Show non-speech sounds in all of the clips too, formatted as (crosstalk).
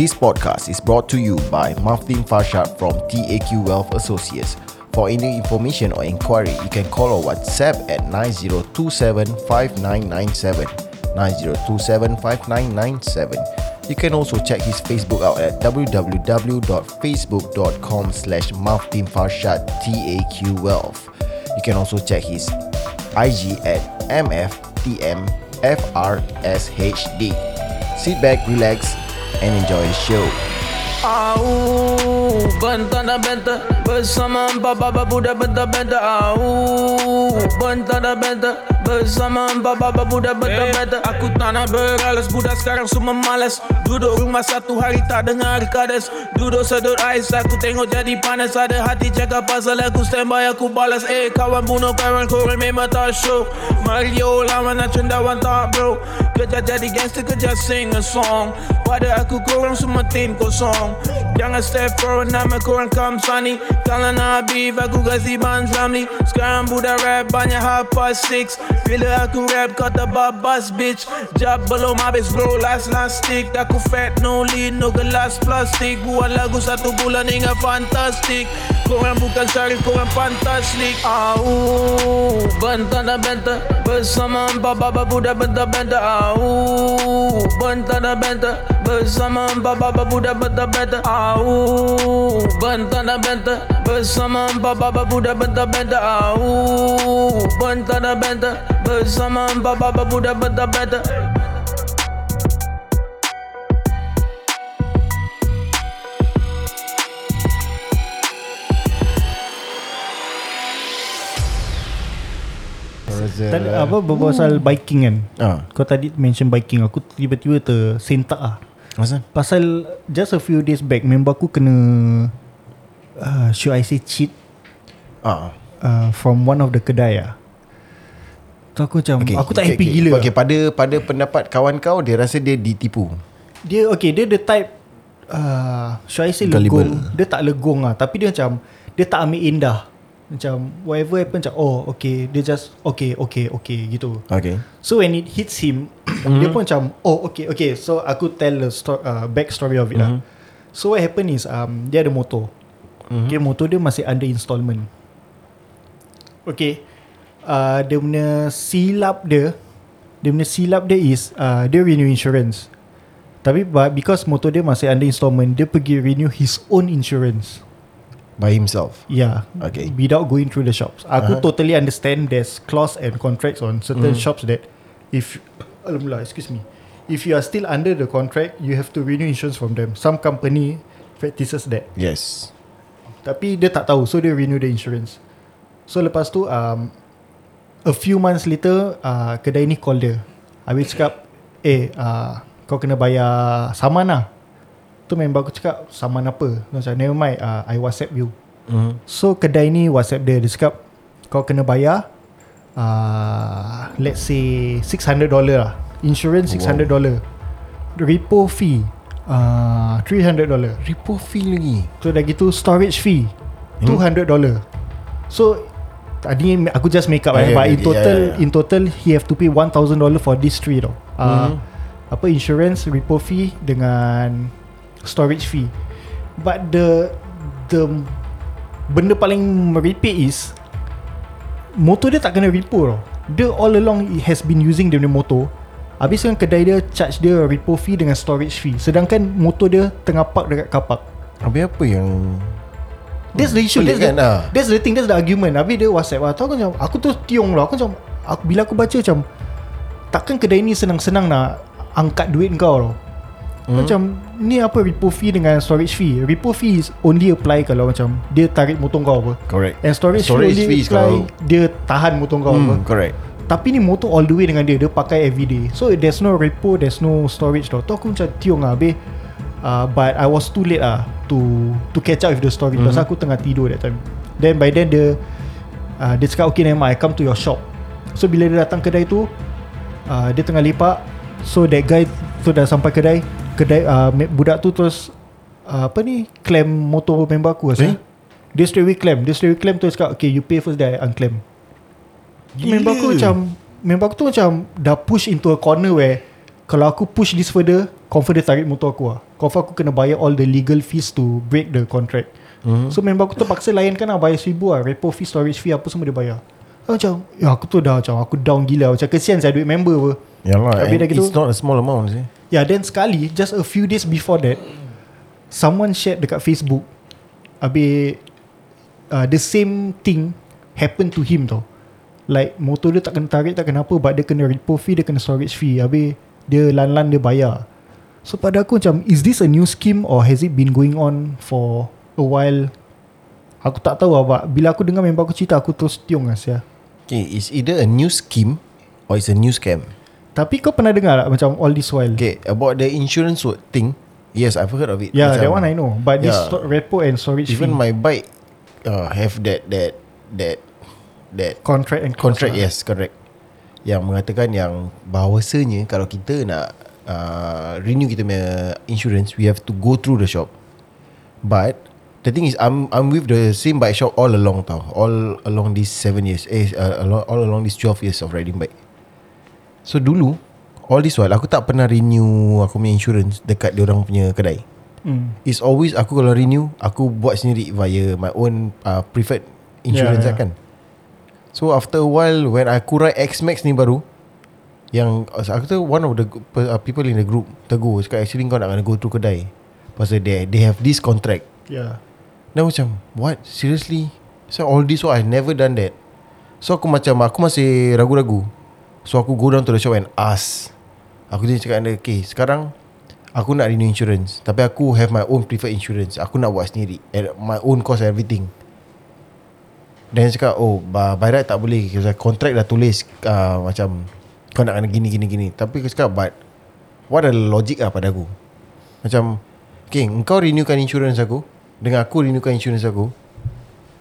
This podcast is brought to you by Maftin Farshad from TAQ Wealth Associates. For any information or inquiry, you can call or WhatsApp at 9027-5997. 9027-5997. You can also check his Facebook out at www.facebook.com slash Farshad TAQ Wealth. You can also check his IG at MFTMFRSHD. Sit back, relax, and enjoy the show. Au, bentana benta bersama empat baba budak benta benta. Au, bentana benta bersama empat baba budak benta benta. Aku tak nak beralas budak sekarang semua malas. Duduk rumah satu hari tak dengar kades. Duduk sedut ais aku tengok jadi panas. Ada hati cakap pasal aku standby aku balas. Eh kawan bunuh kawan korang memang tak show. Mario lama nak cendawan tak bro. Kerja jadi gangster kerja sing a song. Pada aku korang semua tim kosong Jangan step forward nama korang come sunny. Kalau nak beef aku kasih ban family. Sekarang budak rap banyak half past six. Bila aku rap kata babas bitch. Jab belum habis bro last last stick. Aku fat no lead no gelas plastik Buat lagu satu bulan hingga fantastic. Korang bukan syarif korang fantastic. Au Bentar dan bentar Bersama empat baba budak bentar-bentar Au Bentar dan bentar Bersama empat baba budak bentar-bentar Au Bentar dan bentar Bersama empat baba budak bentar-bentar Au Bentar dan bentar Bersama empat baba budak bentar-bentar Tadi apa berbual pasal biking kan? Ah, Kau tadi mention biking Aku tiba-tiba tersentak ah. Masa? Pasal Just a few days back Member aku kena uh, Should I say cheat Ah, uh, From one of the kedai ah. Tu aku macam okay, Aku tak okay, happy okay. gila Okay, pada pada pendapat kawan kau dia rasa dia ditipu. Dia okay Dia the type uh, Should I say Gullible. legong Dia tak legong lah Tapi dia macam Dia tak ambil indah Macam Whatever happen macam Oh okay Dia just Okay okay okay gitu. Okay. So when it hits him (coughs) Dia pun macam Oh okay okay. So aku tell the sto- uh, back story of it lah. So what happened is um, Dia ada motor. Okay motor dia masih under installment. Okay. Uh, Dia punya silap dia Dia punya silap dia is uh, Dia renew insurance. Tapi but because motor dia masih under installment Dia pergi renew his own insurance By himself. Yeah. Okay. Without going through the shops. Aku Uh-huh. totally understand there's clause and contracts on certain shops that if alhamdulillah, excuse me. If you are still under the contract, you have to renew insurance from them. Some company practices that. Yes. Tapi dia tak tahu, so dia renew the insurance. So lepas tu um, a few months later uh, kedai ni call dia. Habis cakap, "Eh, uh, kau kena bayar saman lah." Tu member aku cakap, "Saman apa?" Macam, "Never mind, uh, I WhatsApp you." Mm. So kedai ni WhatsApp dia Dia cakap Kau kena bayar uh, Let's say $600 lah Insurance $600 Repo fee uh, $300 Repo fee lagi. So dah gitu storage fee $200 So Tadi aku just make up Okay, okay, But okay, in total yeah, yeah. In total He have to pay $1,000 for this three tau uh, Apa insurance Repo fee Dengan Storage fee. But the The Benda paling meripik is Motor dia tak kena repo tau. Dia all along he Has been using dia punya motor. Habis kan kedai dia Charge dia repo fee Dengan storage fee. Sedangkan motor dia Tengah park dekat car park. Habis apa yang That's the issue that's, kan, the, ah. that's the thing That's the argument. Habis dia whatsapp lah. Tahu aku macam Aku tu tiung lah. Aku macam aku, Bila aku baca macam Takkan kedai ni senang-senang nak Angkat duit kau tau hmm. Macam Ni apa repo fee dengan storage fee? Repo fee is only apply Kalau macam Dia tarik motor kau apa. Correct. And storage, Storage fee only apply kalau- Dia tahan motor kau apa. Hmm, correct. Tapi ni motor all the way dengan dia Dia pakai everyday So there's no repo There's no storage tau. Tu aku macam tiung lah Habis uh, But I was too late lah To to catch up with the story. Mm-hmm. Pasal aku tengah tidur that time. Then by then dia uh, Dia cakap okay mind I come to your shop. So bila dia datang kedai tu uh, Dia tengah lepak. So that guy tu dah sampai kedai Kedai uh, Budak tu terus uh, Apa ni Claim motor member aku rasa. Eh? Dia straight away claim. Dia straight away claim tu dia cakap Okay you pay first Then I unclaim. Gila. Member aku macam Member aku tu macam Dah push into a corner where Kalau aku push this further Confirm dia tarik motor aku lah. Confirm aku kena bayar all the legal fees To break the contract. Mhm. So member aku terpaksa layankan lah Bayar seribu lah. Repo fee, storage fee Apa semua dia bayar. Aku Macam Ya aku tu dah macam Aku down gila. Macam kesian saya duit member apa? Yalah Habis and dah gitu- It's not a small amount sih Ya then sekali Just a few days before that Someone shared dekat Facebook Habis uh, The same thing Happen to him tau. Like motor dia tak kena tarik Tak kena apa But dia kena repo fee Dia kena storage fee. Habis Dia lan-lan dia bayar. So pada aku macam Is this a new scheme Or has it been going on For a while? Aku tak tahu lah but Bila aku dengar member aku cerita Aku terus tiung lah sia. Okay it's either a new scheme Or it's a new scam Tapi kau pernah dengar tak Macam all this while? Okay about the insurance thing. Yes I've heard of it. Yeah Macam that one I know. But this Yeah. repo and storage Even fee. my bike uh, Have that That That That Contract and Contract lah. yes correct. Yang mengatakan yang Bahawasanya Kalau kita nak uh, Renew kita punya Insurance We have to go through the shop. But The thing is I'm I'm with the same bike shop All along tau. All along these 7 years Eh uh, along, All along these 12 years Of riding bike So dulu All this while Aku tak pernah renew Aku punya insurance Dekat diorang punya kedai. Hmm. It's always Aku kalau renew Aku buat sendiri Via my own uh, Preferred Insurance Yeah, yeah, kan. So after a while When aku ride X-Max ni baru Yang uh, Aku tu one of the uh, People in the group Tegur Cakap actually kau nak kena go through kedai. Pasal they, they have this contract. Yeah. Then macam What? Seriously? So all this while I never done that. So aku macam Aku masih ragu-ragu So aku go down to the shop and ask. Aku dia cakap dia Okay sekarang Aku nak renew insurance Tapi aku have my own preferred insurance. Aku nak buat sendiri At my own cost everything. Then dia cakap Oh by, by right tak boleh Sebab Contract dah tulis uh, Macam Kau nak kena gini gini gini. Tapi aku cakap But What the logic lah pada aku? Macam Okay Engkau renewkan insurance aku Dengan aku renewkan insurance aku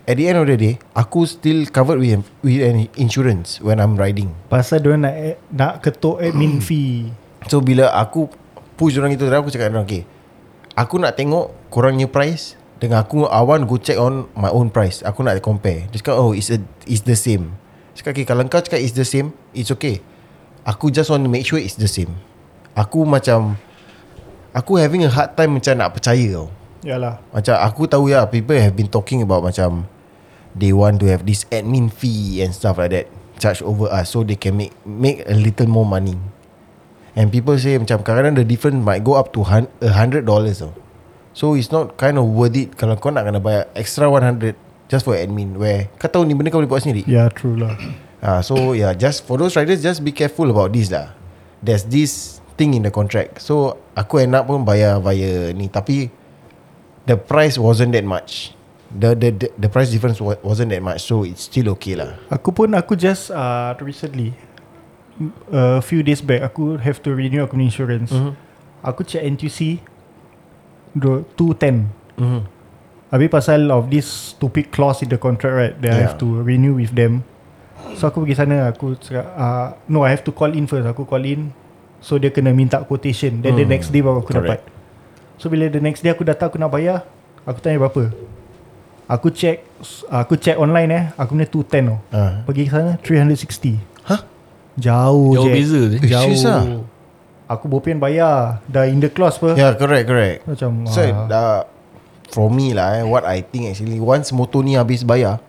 At the end of the day Aku still covered with, with an insurance When I'm riding. Pasal dia nak nak ketuk admin (clears throat) fee. So bila aku Push orang itu Aku cakap dengan orang Okay Aku nak tengok Korangnya price Dengan aku I want go check on My own price. Aku nak compare. Dia cakap oh it's, a, it's the same. Cakap okay Kalau kau cakap it's the same It's okay. Aku just want to make sure It's the same. Aku macam Aku having a hard time Macam nak percaya tau Yalah. Macam aku tahu ya People have been talking about Macam They want to have this admin fee And stuff like that Charge over us So they can make Make a little more money And people say Macam kadang-kadang the difference Might go up to A hundred dollars tau So it's not kind of worth it Kalau kau nak kena bayar Extra 100 Just for admin Where Kau tahu ni benda kau boleh buat sendiri yeah, true lah. Ah, so yeah, just for those riders, just be careful about this lah. There's this thing in the contract. So aku end up pun bayar via ni, tapi the price wasn't that much. The the the, the price difference wa- wasn't that much, so it's still okay lah. Aku pun aku just uh, recently a few days back aku have to renew aku insurance. Mhm. Aku check NTUC do 210. Mm-hmm. Habis pasal of this stupid clause in the contract right that I Yeah. have to renew with them. So aku pergi sana aku cakap uh, no I have to call in first. Aku call in so dia kena minta quotation. Then the Hmm, next day baru aku dapat. So bila the next day aku datang aku nak bayar, aku tanya berapa. Aku check aku check online eh, aku punya 210 tau. Ah. Pergi ke sana 360. Hah? Jauh Jauh je. beza je. Eh, serious ah? Jauh. Aku bopian bayar dah in the clause apa. Yeah, correct, correct. Macam So ah, uh, for me lah, eh, what I think actually, once motor ni habis bayar,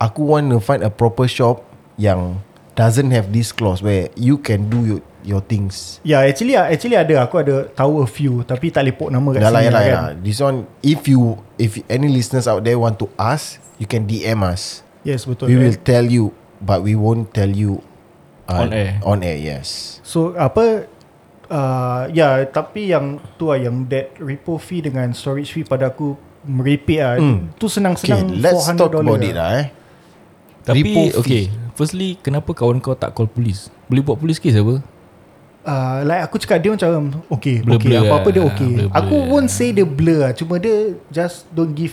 aku want to find a proper shop yang doesn't have this clause where you can do your your things. Yeah, actually actually ada aku ada tahu a few tapi tak lepok nama kat Dah lah, sini ya lah, kan. ya lah. This one, if you, if any listeners out there want to ask, you can DM us. Yes betul. We eh. will tell you, but we won't tell you uh, On air. On air, yes. So apa uh, ya yeah, tapi yang tu lah yang that repo fee dengan storage fee pada aku merepek ah. Hmm. Tu Okay, senang-senang let's $400 talk about it lah. Eh. Tapi Repo fee. okay Firstly Kenapa kawan kau tak call polis Boleh buat polis case apa Uh, like aku cakap dia macam Okay Blur-blur okay Apa-apa dia lah. okay Blur-blur. Aku won't say dia blur lah Cuma dia Just don't give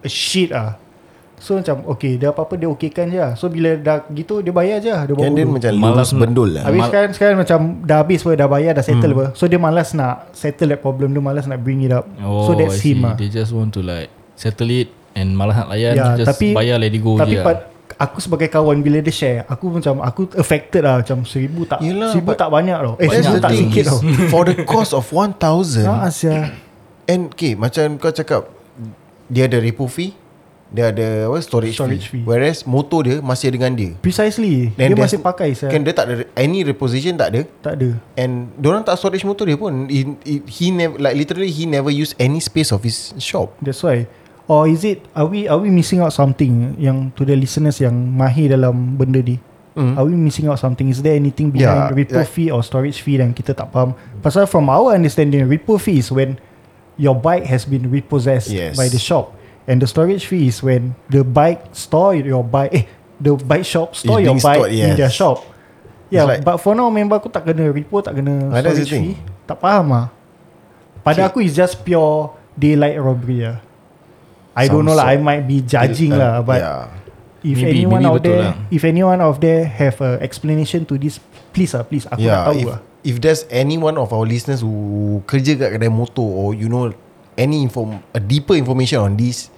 A shit lah So macam Okay dia apa-apa dia okeykan je lah So bila dah gitu Dia bayar je lah Dia bawa Kan dia bodoh. macam Malas bendul lah. Habis Mal- sekarang Sekarang macam Dah habis pun Dah bayar dah settle Hmm. apa So dia malas nak Settle that problem Dia malas nak bring it up So that's Oh, I see. him lah They just want to like Settle it And malah nak layan Ya, Just tapi- bayar let it go Tapi je pad, lah. Aku sebagai kawan Bila dia share Aku macam Aku affected lah Macam seribu tak Yelah, Seribu tak banyak tau. Eh seribu tak sikit tau. For the cost of 1000 Ha Asia And okay Macam kau cakap Dia ada repo fee Dia ada what, storage, Storage fee. fee. Whereas motor dia Masih dengan dia. Precisely. Then Dia masih pakai saya Kan dia tak ada Any reposition tak ada. Tak ada. And Diorang tak storage motor dia pun. He, he, he never Like literally He never use any space of his shop. That's why Or is it Are we are we missing out something Yang to the listeners Yang mahir dalam benda ni? Mm. Are we missing out something? Is there anything Yeah, behind repo like- fee or storage fee Yang kita tak faham? Pasal from our understanding Repo fee is when Your bike has been repossessed Yes. By the shop. And the storage fee is when The bike store your bike Eh The bike shop store Is your bike stored, In yes. their shop. Yeah like- But for now member aku tak kena repo Tak kena storage fee. Tak faham lah Pada Okay. aku is just pure Daylight robbery lah I don't know lah I might be judging lah But yeah. If Maybe- anyone maybe out there lah. If anyone out there Have a explanation to this Please lah please Aku Yeah, nak tahu if, lah if there's any one of our listeners who kerja kat kedai motor or you know any inform a deeper information on this,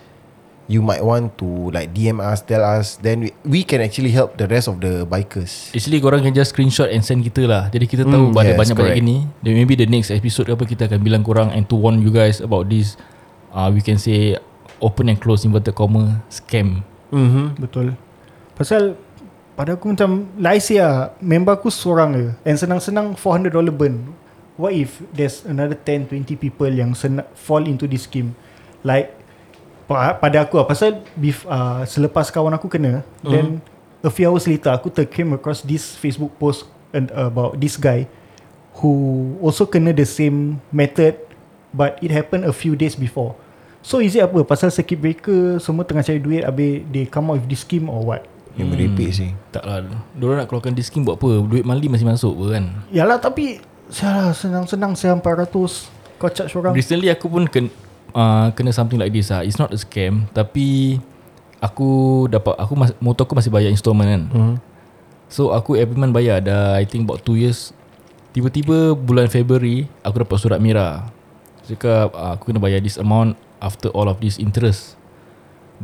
you might want to like DM us, tell us. Then we, we can actually help the rest of the bikers. Actually korang can just screenshot and send kita lah Jadi kita tahu Mm, ada yes, banyak-banyak gini Then maybe the next episode apa Kita akan bilang korang And to warn you guys about this uh, We can say Open and close inverted comma Scam. Mm-hmm. Betul. Pasal Pada aku macam Like say lah Member aku seorang je And senang-senang $400 burn. What if There's another 10 20 people Yang sena- fall into this scheme? Like pa- Pada aku lah Pasal bef, uh, Selepas kawan aku kena Hmm. Then A few hours later Aku tercame across This Facebook post and, About this guy Who Also kena the same Method But it happened a few days before So is it apa? Pasal circuit breaker Semua tengah cari duit Habis they come out with this scheme or what? Yang merepek sih. Tak lah. Diorang nak keluarkan this scheme buat apa? Duit mali masih masuk pun kan? Yalah tapi Salah senang-senang saya 400 Kau charge orang. Recently aku pun ken, uh, Kena something like this lah. It's not a scam Tapi Aku dapat Aku mas, Motor aku masih bayar installment kan? Hmm. So aku every month bayar Dah I think about 2 years. Tiba-tiba bulan February Aku dapat surat merah. Cakap uh, Aku kena bayar this amount After all of this interest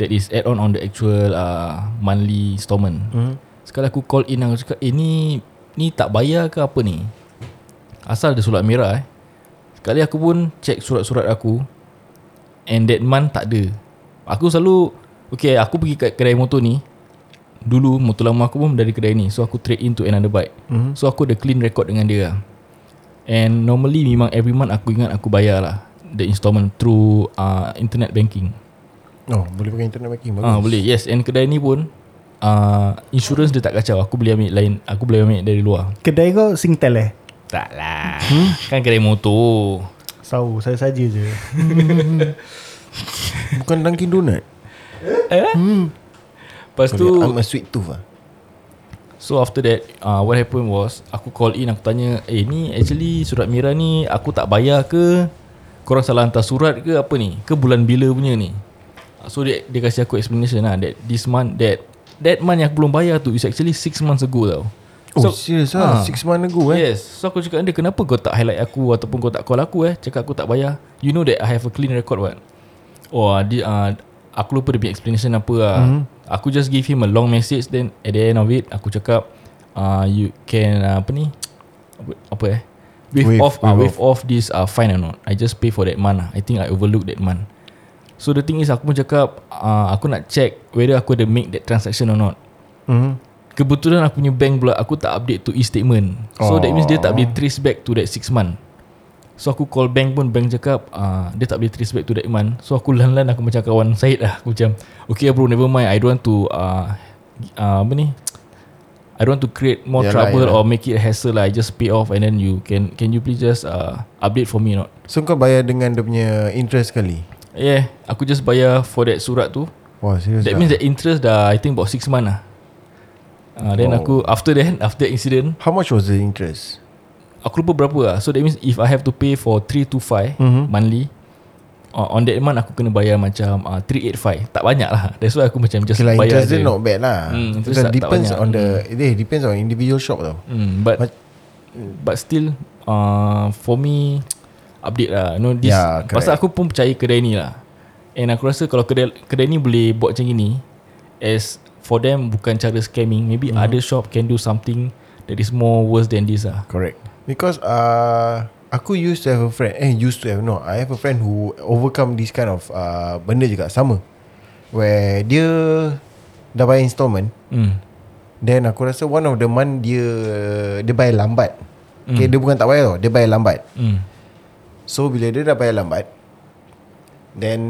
That is add on on the actual uh, Monthly installment. Hmm. Sekali aku call in Aku cakap Eh ni Ni tak bayar ke apa ni? Asal ada surat merah eh. Sekali aku pun Check surat-surat aku And that month tak ada. Aku selalu Okay aku pergi kat kedai motor ni. Dulu motor lama aku pun dari kedai ni So aku trade in to another bike. Mhm. So aku ada clean record dengan dia. And normally memang every month aku ingat aku bayar lah The installment through uh, internet banking. Oh, boleh pakai internet banking bagus. Ah boleh yes. And kedai ni pun uh, Insurance dia tak kacau. Aku boleh ambil lain Aku boleh ambil dari luar. Kedai kau Singtel eh? Tak lah. Hmm? Kan kedai motor. Tahu saya saja je. (laughs) Bukan Dunkin Donut. Lepas tu I'm a sweet tooth ah. So after that uh, What happened was Aku call in Aku tanya Eh ni actually Surat merah ni Aku tak bayar ke Korang salah hantar surat ke Apa ni? Ke bulan bila punya ni? So dia, dia kasih aku explanation lah That this month That That month yang aku belum bayar tu Is actually 6 months ago tau. Oh, serious ah? Six months ago eh? Yes. So aku cakap dia Kenapa kau tak highlight aku Ataupun kau tak call aku eh? Cakap aku tak bayar. You know that I have a clean record what? Oh dia, uh, Aku lupa dia punya explanation apa lah. Mhm. mm-hmm. Aku just give him a long message Then at the end of it Aku cakap uh, You can uh, Apa ni? Apa, apa eh Waive, Waive- off uh, waive Waive off this uh, fine or not? I just pay for that month lah I think I overlook that month. So the thing is Aku pun cakap uh, Aku nak check Whether aku ada make that transaction or not. Mm-hmm. Kebetulan aku punya bank pula Aku tak update to e-statement. So that means dia tak boleh trace back to that 6 month. So aku call bank pun Bank cakap uh, Dia tak boleh trace back to that month. So aku (laughs) lan-lan Aku macam kawan Syed lah. Aku macam Okay bro never mind. I don't want to uh, uh, Apa ni I don't want to create more Yalah, trouble yalah. Or make it hassle lah I just pay off And then you Can can you please just uh, Update for me or not So kau bayar dengan dia punya interest kali? Yeah Aku just bayar For that surat tu Wah, serious That ah? means that interest dah I think about 6 month lah uh, Then Oh. aku After that (laughs) After that incident How much was the interest? Aku lupa berapa lah So that means If I have to pay for 3 to 5 Mhm. Monthly uh, On that month Aku kena bayar macam uh, 385 Tak banyak lah That's why aku macam Just Okay lah, bayar interest dia not bad lah. Hmm, interest Because tak- tak depends banyak. on the, it depends on individual shop tau. hmm, But But- But still uh, For me Update lah you know, this, Yeah, correct. Pasal aku pun percaya kedai ni lah And aku rasa Kalau kedai, kedai ni boleh Buat macam gini As for them bukan cara scamming. Maybe Mhm. other shop can do something that is more worse than this ah. Correct. Because uh, aku used to have a friend. Eh, used to have no. I have a friend who overcome this kind of uh, benda juga sama. Where dia dah bayar installment. Hmm. Then aku rasa one of the month dia dia bayar lambat. Hmm. Okay, dia bukan tak bayar tau. Dia bayar lambat. Hmm. So bila dia dah bayar lambat, then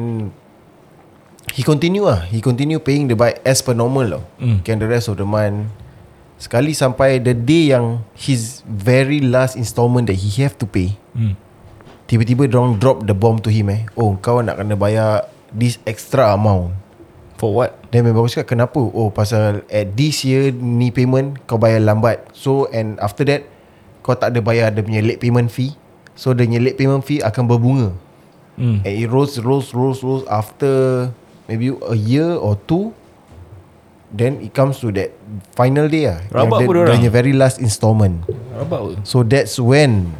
he continue lah. He continue paying the bike as per normal. Hmm. Okay, and the rest of the month. Sekali sampai the day yang his very last installment that he have to pay. Hmm. Tiba-tiba dorang drop the bomb to him eh. Oh kau nak kena bayar this extra amount. For what? Then member aku cakap kenapa? Oh pasal at this year ni payment kau bayar lambat. So and after that kau tak ada bayar dia punya late payment fee. So dia punya late payment fee akan berbunga. Hmm. And it rolls rolls rolls rolls after maybe a year or two. Then it comes to that final day lah. Rabak Yang pun dia punya very last installment. Rabak apa? So that's when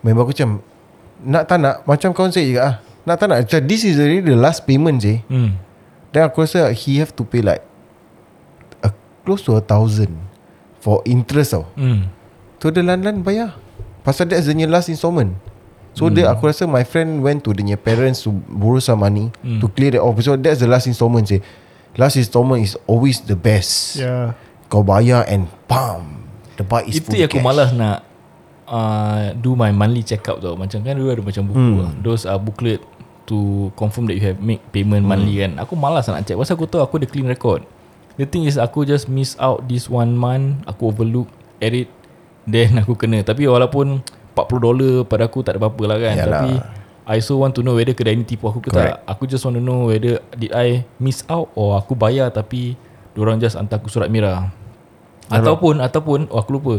Member aku macam Nak tak nak Macam kawan saya juga ah. Nak tak nak Macam this is already the last payment je Hmm. Then aku rasa He have to pay like a, Close to a thousand For interest tau Hmm. So dia lan-lan bayar Pasal that's the last installment So hmm. dia aku rasa My friend went to the parents To borrow some money Hmm. To clear that off So that's the last installment je Last installment is always the best Yeah. Kau bayar and Bam The bike is Itu full yang aku malas nak uh, do my monthly check up tau. Macam kan dulu ada macam buku Hmm. lah. Those uh, booklet to confirm that you have make payment Hmm. monthly kan. Aku malas nak check. Pasal aku tahu aku ada clean record. The thing is aku just miss out this one month. Aku overlook edit. Then (laughs) aku kena. Tapi walaupun 40 dolar pada aku tak ada apa-apa lah kan. Yalah. Tapi I so want to know whether kedai ni tipu aku ke Correct. tak. Aku just want to know whether did I miss out or aku bayar tapi orang just hantar aku surat merah. Ataupun ataupun oh aku lupa.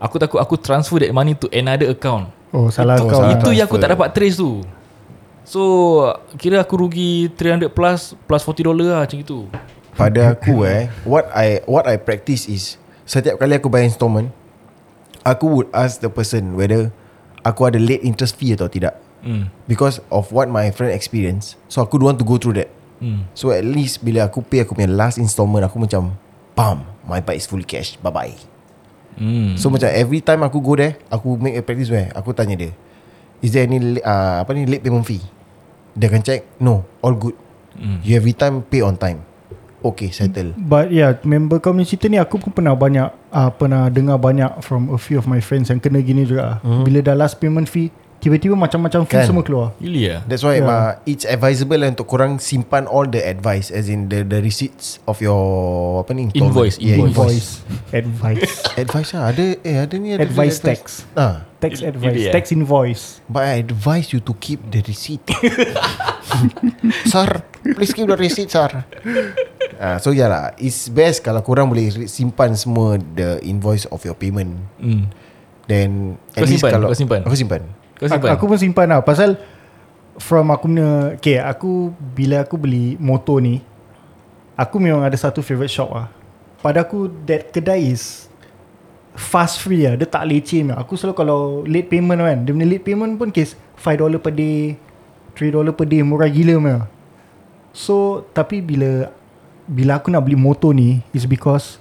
Aku takut aku transfer that money to another account. Oh salah Itu- lah. Itu yang aku tak dapat trace tu. So kira aku rugi 300 plus plus 40 dolar lah macam itu. Pada aku (laughs) eh What I What I practice is Setiap kali aku bayar installment Aku would ask the person Whether Aku ada late interest fee atau tidak Hmm. Because of what my friend experience So aku don't want to go through that Hmm. So at least Bila aku pay Aku punya last installment Aku macam Bam My bike is full cash Bye bye Hmm. So macam every time aku go there Aku make a practice where Aku tanya dia Is there any uh, Apa ni Late payment fee Dia akan check No All good Hmm. You every time pay on time Okay settle But yeah, member kau punya cerita ni aku pun pernah banyak uh, pernah dengar banyak from a few of my friends yang kena gini juga. Mm. Bila dah last payment fee, tiba-tiba macam-macam fee Kan. semua keluar. Really lah. That's why Yeah. yeah. uh, it's advisable lah untuk korang simpan all the advice as in the the receipts of your apa ni installment. Invoice, Yeah, invoice. Advice. (laughs) advice lah ada eh ada ni ada advice tax. Ah, Tax advice. Tax invoice. but I advise you to keep the receipt. (laughs) sir, please keep the receipt, sir. Ah, so yeah lah, it's best kalau korang boleh simpan semua the invoice of your payment. Hmm. Then Kau at least simpan, kalau kau simpan? Aku simpan. Kau Aku, simpan? aku pun simpan lah Pasal From aku punya Okay aku Bila aku beli motor ni Aku memang ada satu favourite shop lah Pada aku That kedai is Fast free lah Dia tak leceh. Aku selalu kalau Late payment kan Dia punya late payment pun case $5 per day $3 per day Murah gila mah. So Tapi bila Bila aku nak beli motor ni Is because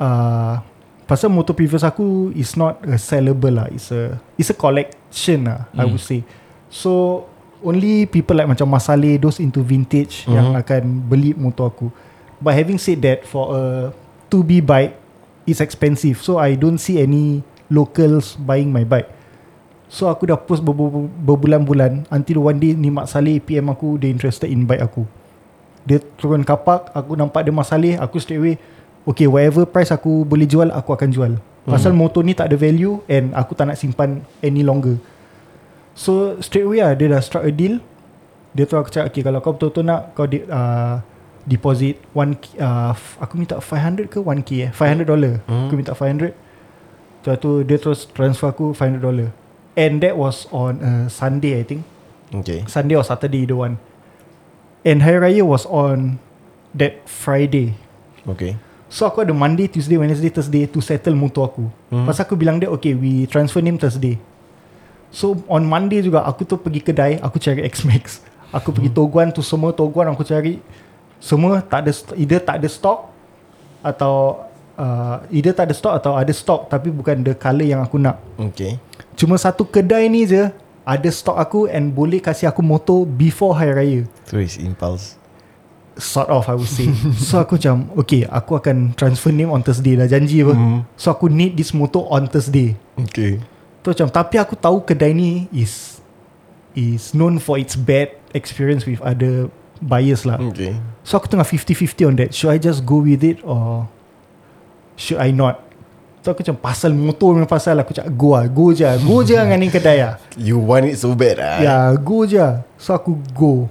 uh, Pasal motor previous aku Is not a sellable lah It's a It's a collection lah mm. I would say. So Only people like macam Masale Those into vintage mm-hmm. Yang akan beli motor aku. But having said that For a 2B bike It's expensive. So I don't see any Locals buying my bike. So aku dah post ber- ber- berbulan-bulan Until one day ni Mak Saleh PM aku Dia interested in bike aku. Dia turun kapak Aku nampak dia Mak Saleh Aku straight away Okay whatever price aku boleh jual Aku akan jual Pasal motor ni tak ada value And aku tak nak simpan Any longer. So straight away lah Dia dah struck a deal. Dia tu aku cakap Okay kalau kau betul-betul nak Kau di, uh, deposit 1 uh, Aku minta 500 ke 1k eh? 500 dollar. Aku minta 500 Lepas tu dia terus transfer aku 500 dollar. And that was on a Sunday I think. Okay. Sunday or Saturday either one. And Hari Raya was on That Friday. Okay. So aku ada Monday, Tuesday, Wednesday, Thursday To settle motor aku. Hmm. Pasal aku bilang dia Okay we transfer name Thursday. So on Monday juga Aku tu pergi kedai Aku cari X-Max. Aku pergi Toguan tu semua Toguan aku cari. Semua tak ada Either tak ada stock atau uh, either tak ada stock atau ada stock tapi bukan the colour yang aku nak. Okay. Cuma satu kedai ni je ada stock aku and boleh kasih aku motor before hari raya. So it's impulse Sort of I would say. (laughs) So aku macam Okay aku akan transfer name on Thursday dah janji apa? Mhm. So aku need this motor on Thursday. Okay. Tu macam Tapi aku tahu kedai ni Is Is known for its bad Experience with other Buyers lah. Okay. So aku tengah 50-50 on that. Should I just go with it Or Should I not? So aku macam Pasal motor memang pasal. Aku cakap go lah Go je Go je dengan ni kedai lah. (laughs) You want it so bad ah? Ya yeah, go je So aku go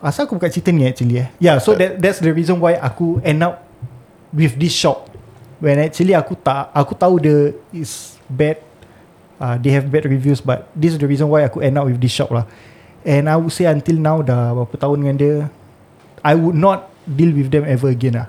Asal aku buka cerita ni actually eh. Yeah so that, that's the reason why Aku end up With this shop When actually aku tak Aku tahu the Is bad uh, They have bad reviews But this is the reason why Aku end up with this shop lah. And I would say until now Dah berapa tahun dengan dia I would not Deal with them ever again lah.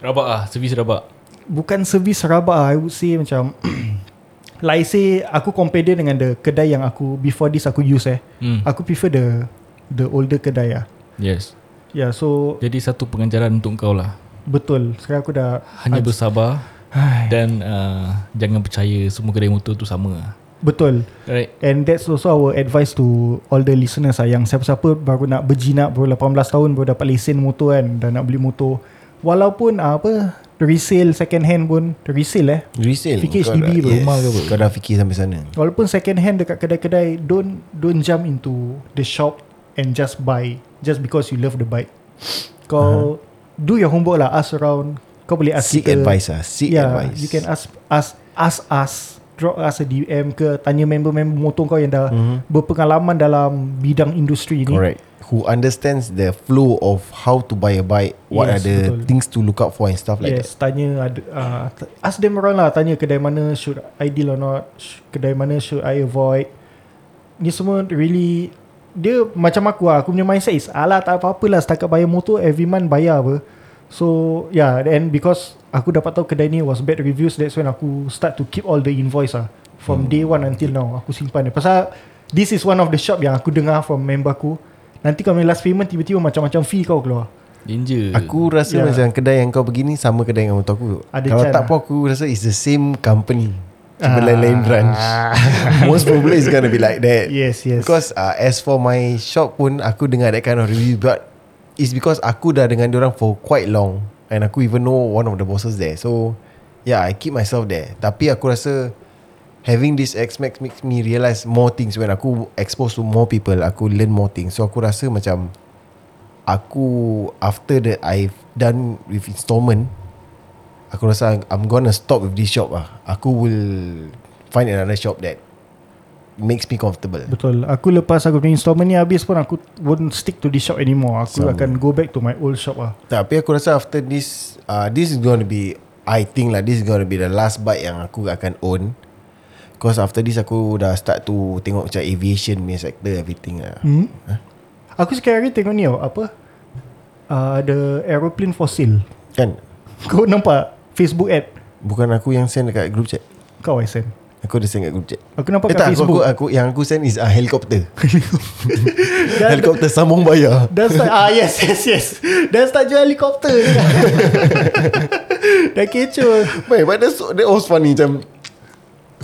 Rabak ah, servis rabak. Bukan servis rabak lah I would say macam (clears throat) Like I say Aku compare dia dengan the Kedai yang aku Before this aku use eh. Hmm. Aku prefer the The older kedai lah Yes. Ya yeah, so Jadi satu pengajaran untuk kau lah. Betul Sekarang aku dah Hanya aj- bersabar Hai. dan uh, jangan percaya semua kedai motor tu sama. Betul Right? And that's also our advice to All the listeners lah Yang siapa-siapa baru nak berjinak Baru 18 tahun Baru dapat lesen motor kan Dan nak beli motor Walaupun ah, apa Resale second hand pun Resale eh Resale Fikir HDB bro, rumah ke apa? Kau dah fikir sampai sana Walaupun second hand dekat kedai-kedai Don't don't jump into the shop And just buy Just because you love the bike. Kau Do your homework lah Ask around. Kau boleh ask Seek kita advice lah Seek yeah, advice. You can ask Ask Ask us Drop us a DM ke Tanya member-member motor kau Yang dah Mhm. Berpengalaman dalam Bidang industri ni. Correct. Who understands the flow of how to buy a bike What Yes, are the betul. things to look out for and stuff like Yes, tanya ada uh, ask them around lah tanya kedai mana should I deal or not, kedai mana should I avoid. Ni semua really dia macam aku lah, aku punya mindset is alah tak apa-apa lah setakat bayar motor every month bayar apa. So yeah, and because aku dapat tahu kedai ni was bad reviews, that's when aku start to keep all the invoice lah. From day one until now, aku simpan dia. Pasal this is one of the shop yang aku dengar from member aku. Nanti kau punya last payment tiba-tiba macam-macam fee kau keluar. Danger. that Aku rasa Yeah. macam kedai yang kau pergi ni Sama kedai dengan motor aku Ada Kalau tak lah. pun aku rasa It's the same company Ah. Lain-lain branch. (laughs) Most probably it's gonna be like that. Yes, yes. Because uh, as for my shop pun Aku dengar that kind of review But It's because aku dah dengan orang for quite long And aku even know One of the bosses there. So Yeah I keep myself there. Tapi aku rasa Having this X-Max Makes me realise More things. When aku Exposed to more people Aku learn more things. So aku rasa macam Aku After that I've done With installment Aku rasa I'm gonna stop with this shop lah. Aku will Find another shop that Makes me comfortable. Betul. Aku lepas aku punya installment ni habis pun Aku won't stick to this shop anymore. Aku Sama. akan go back to my old shop lah. Tapi aku rasa after this uh, This is to be I think lah This is to be the last bike Yang aku akan own. Because after this Aku dah start to Tengok macam aviation punya sector Everything lah. Hmm? Aku sekarang ni tengok ni tau Apa? Uh, The aeroplane for sale Kan? (laughs) Kau nampak Facebook ad Bukan aku yang send dekat group chat. Kau I send. Aku dah send kat group chat. Aku nampak Eh kat tak Facebook. aku, aku, Yang aku send is uh, (laughs) helikopter. Helikopter. Sambung bayar. Dah start Ah yes yes yes. Dah start jual helikopter. (laughs) Dah kecoh. Baik but that's, that was funny Macam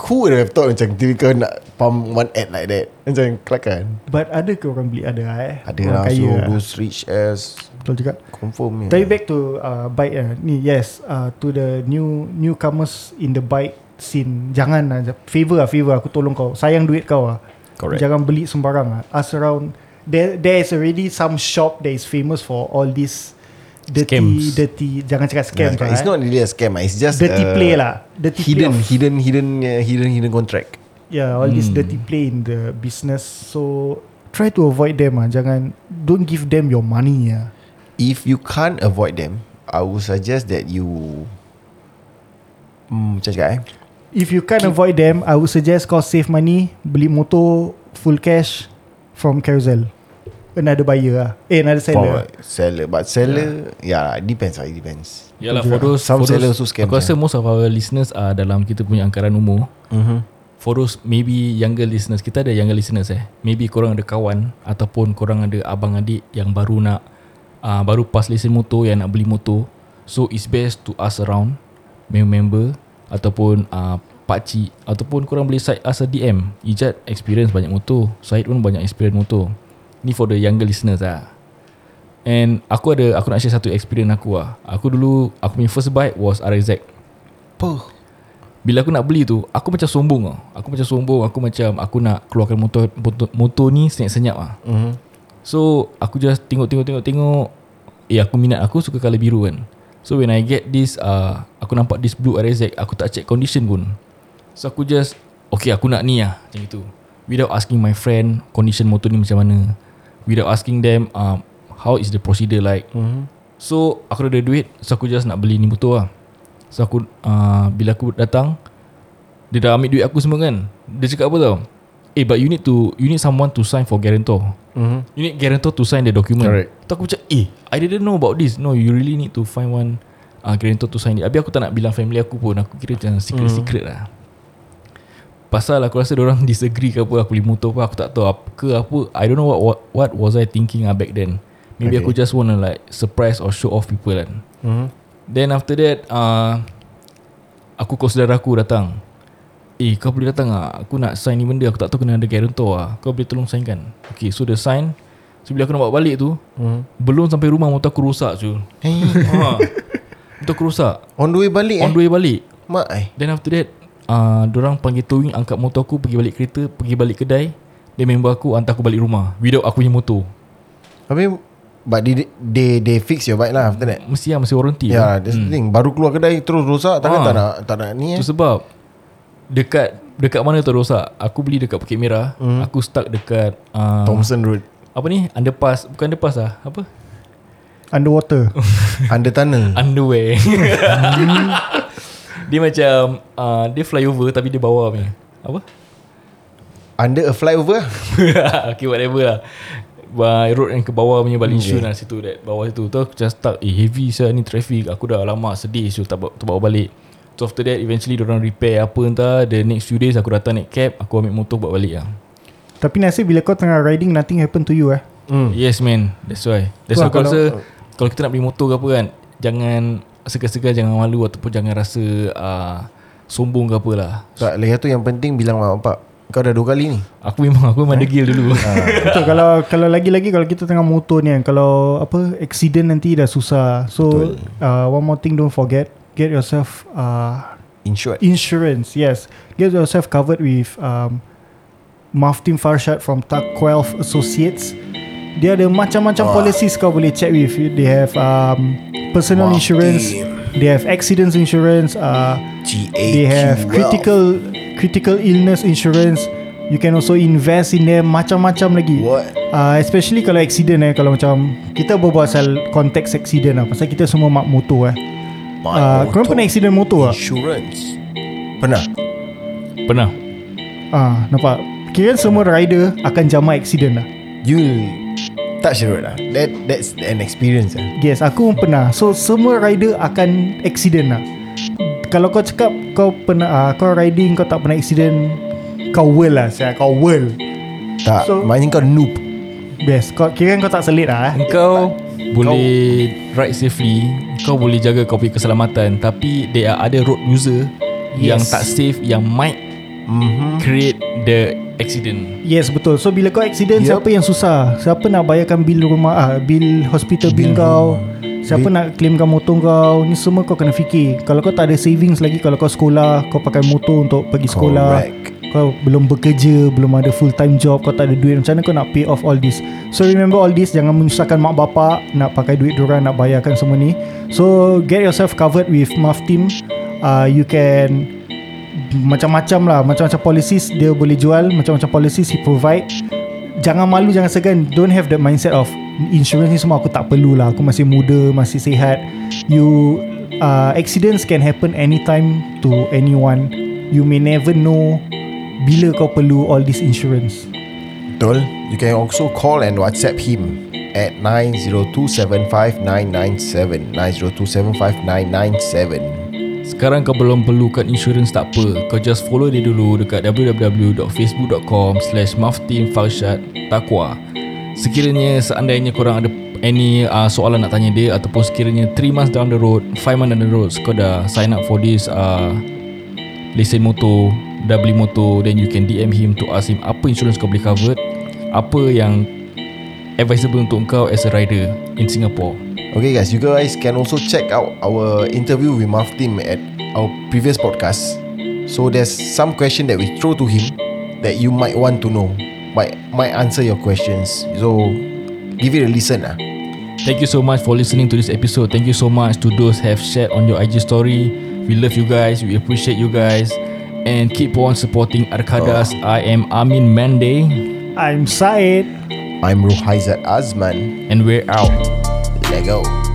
Who would have thought Macam tiba nak Pump one ad like that? Macam kelakar But ada ke orang beli? Ada eh? Ada orang lah kaya So lah. those rich ass Betul juga. Confirm ya. Tapi back to uh, bike uh, ni yes uh, to the new newcomers in the bike scene. Jangan lah favor lah favor aku tolong kau. Sayang duit kau lah. Correct. jangan beli sembarang lah. Ask around there there is already some shop that is famous for all this dirty Scams. dirty jangan cakap scam Nah, lah, It's not really a scam ah. It's just dirty uh, play lah. Dirty Hidden play of- Hidden Hidden uh, Hidden Hidden contract. Yeah all this dirty play in the business. So try to avoid them ah. Jangan don't give them your money ah If you can't avoid them I would suggest that you Hmm Macam cakap eh If you can't avoid them, I would suggest kau save money, beli motor full cash from Carousel. Another buyer lah. Eh, another seller. For seller But seller Yeah, depends lah It depends Yalah for those Some for those, seller also scam Aku rasa saya. most of our listeners are dalam kita punya angkaran umur mm-hmm. For those maybe younger listeners Kita ada younger listeners eh Maybe korang ada kawan Ataupun korang ada abang adik Yang baru nak uh, Baru pas lesen motor Yang nak beli motor. So it's best to ask around Member-member Ataupun uh, pakcik Ataupun korang boleh side us a DM Ijat experience banyak motor. Syed pun banyak experience motor. Ni for the younger listeners lah And aku ada Aku nak share satu experience aku lah Aku dulu Aku punya first bike was RX Apa? Bila aku nak beli tu Aku macam sombong tau Aku macam sombong Aku macam Aku nak keluarkan motor Motor, motor ni senyap-senyap lah Mm-hmm. So aku just tengok-tengok-tengok-tengok Eh aku minat Aku suka colour biru kan. So when I get this uh, Aku nampak this blue RX Aku tak check condition pun. So aku just Okay aku nak ni lah Macam itu Without asking my friend Condition motor ni macam mana. Without asking them uh, How is the procedure like. Mm-hmm. So aku ada duit So aku just nak beli ni motor lah. So aku uh, Bila aku datang Dia dah ambil duit aku semua kan. Dia cakap apa tau Eh but you need to You need someone to sign for guarantor. Mm-hmm. You need guarantor to sign the document. Correct. Tu aku macam Eh I didn't know about this. No you really need to find one uh, Guarantor to sign it. Habis aku tak nak bilang family aku pun. Aku kira macam secret-secret lah. Pasal aku rasa orang (laughs) disagree ke apa Aku beli motor pun Aku tak tahu apa, ke apa. I don't know what what, what was I thinking uh, back then. Maybe Okay. aku just wanna like Surprise or show off people kan. Mm-hmm. Then after that uh, Aku call saudara aku datang Eh kau boleh datang tak? Aku nak sign ni benda. Aku tak tahu kena ada guarantor lah Kau boleh tolong sign kan Okay so the sign. So bila aku nak bawa balik tu Mm-hmm. Belum sampai rumah motor aku rosak tu Hey, (laughs) ha. Motor aku rosak. On the way balik On eh? the way balik. Mak eh? Then after that uh, Diorang panggil towing Angkat motor aku Pergi balik kereta Pergi balik kedai. Then member aku Hantar aku balik rumah Without aku punya motor. Habis But they, they they fix your bike lah after that? Mesti lah Mesti warranty Ya yeah, lah. that's the thing. Baru keluar kedai Terus rosak Takkan Ah. tak nak Tak nak ni eh? Itu sebab Dekat Dekat mana tu rosak Aku beli dekat Bukit Merah. Hmm. Aku stuck dekat uh, Thompson Road. Apa ni? Underpass. Bukan underpass lah. Apa? Underwater. (laughs) Under tunnel. Underwear. (laughs) Dia macam uh, Dia flyover Tapi dia bawah punya. Apa? Under a flyover? (laughs) Okay whatever lah. By road yang ke bawah punya Balik Okay. lah situ that Bawah situ. Tu aku just stuck. Eh heavy saya ni traffic. Aku dah lama sedih So tak, tak bawa balik So after that Eventually orang repair apa entah. The next few days Aku datang naik cab Aku ambil motor buat balik lah Tapi nasib bila kau tengah riding Nothing happen to you eh? Hmm. Yes man. That's why. That's why aku kalau- rasa Kalau kita nak beli motor ke apa kan Jangan Segan-segan jangan malu Ataupun jangan rasa uh, Sombong ke apa lah. Tak lagi tu yang penting Bilang mak bapak Kau dah dua kali ni. Aku memang Aku memang degil dulu. (laughs) Betul. Kalau kalau lagi-lagi kalau kita tengah motor ni kan kalau apa accident nanti dah susah. So uh, one more thing don't forget get yourself uh, Insured insurance. Yes. Get yourself covered with um Maftin Farshad from Takwelf Associates. Dia ada macam-macam Wah. policies kau boleh check with. They have um, personal Maftin. insurance. They have accidents insurance. Uh, they have critical critical illness insurance. You can also invest in them macam-macam lagi. What? Uh, especially kalau accident eh kalau macam kita berbual pasal konteks accident lah pasal kita semua mak motor eh. Uh, korang pernah accident motor tak? Insurance Pernah Pernah Ah, nampak. Kira semua rider akan jama accident lah. You Touch the road lah That That's an experience lah Yes, aku pun pernah. So semua rider akan accident lah. Kalau kau cakap kau pernah uh, kau riding kau tak pernah accident kau well lah saya kau well. Tak So- Maknanya kau noob Best. Kau kira kau tak selit lah. Eh? Engkau boleh ride safely Kau boleh jaga kau punya keselamatan Tapi there are other road user Yang Yes. tak safe Yang might mm-hmm. create the accident Yes betul So bila kau accident Yup. Siapa yang susah Siapa nak bayarkan bil rumah ah, Bil hospital bil, Bil kau. Siapa Bil- nak claimkan motor kau Ni semua kau kena fikir Kalau kau tak ada savings lagi Kalau kau sekolah Kau pakai motor untuk pergi sekolah Correct. Kau belum bekerja Belum ada full time job Kau tak ada duit Macam mana kau nak pay off all this? So remember all this Jangan menyusahkan mak bapak Nak pakai duit dorang Nak bayarkan semua ni. So get yourself covered with Maf Team. Uh, You can macam-macam lah macam-macam policies dia boleh jual macam-macam policies he provide. Jangan malu jangan segan. Don't have the mindset of insurance ni semua aku tak perlu lah. Aku masih muda masih sihat. You uh, accidents can happen anytime to anyone. You may never know bila kau perlu all this insurance? Betul. You can also call and WhatsApp him At 902759997 902759997 Sekarang kau belum perlukan insurance tak apa. Kau just follow dia dulu Dekat www.facebook.com Slash Maftim Farshad Takwa. Sekiranya seandainya korang ada any uh, soalan nak tanya dia ataupun sekiranya 3 months down the road 5 months down the road kau dah sign up for this uh, lesen motor dah beli motor then you can DM him to ask him apa insurance kau boleh covered apa yang advisable untuk kau as a rider in Singapore Okay guys, you guys can also check out our interview with Marv Tim at our previous podcast. So there's some question that we throw to him that you might want to know. Might might answer your questions. So give it a listen ah. Thank you so much for listening to this episode. Thank you so much to those have shared on your IG story. We love you guys. We appreciate you guys. And keep on supporting Arkadas. I am Amin Mande. I'm Syed I'm Ruhaizat Azman. And we're out. Let go.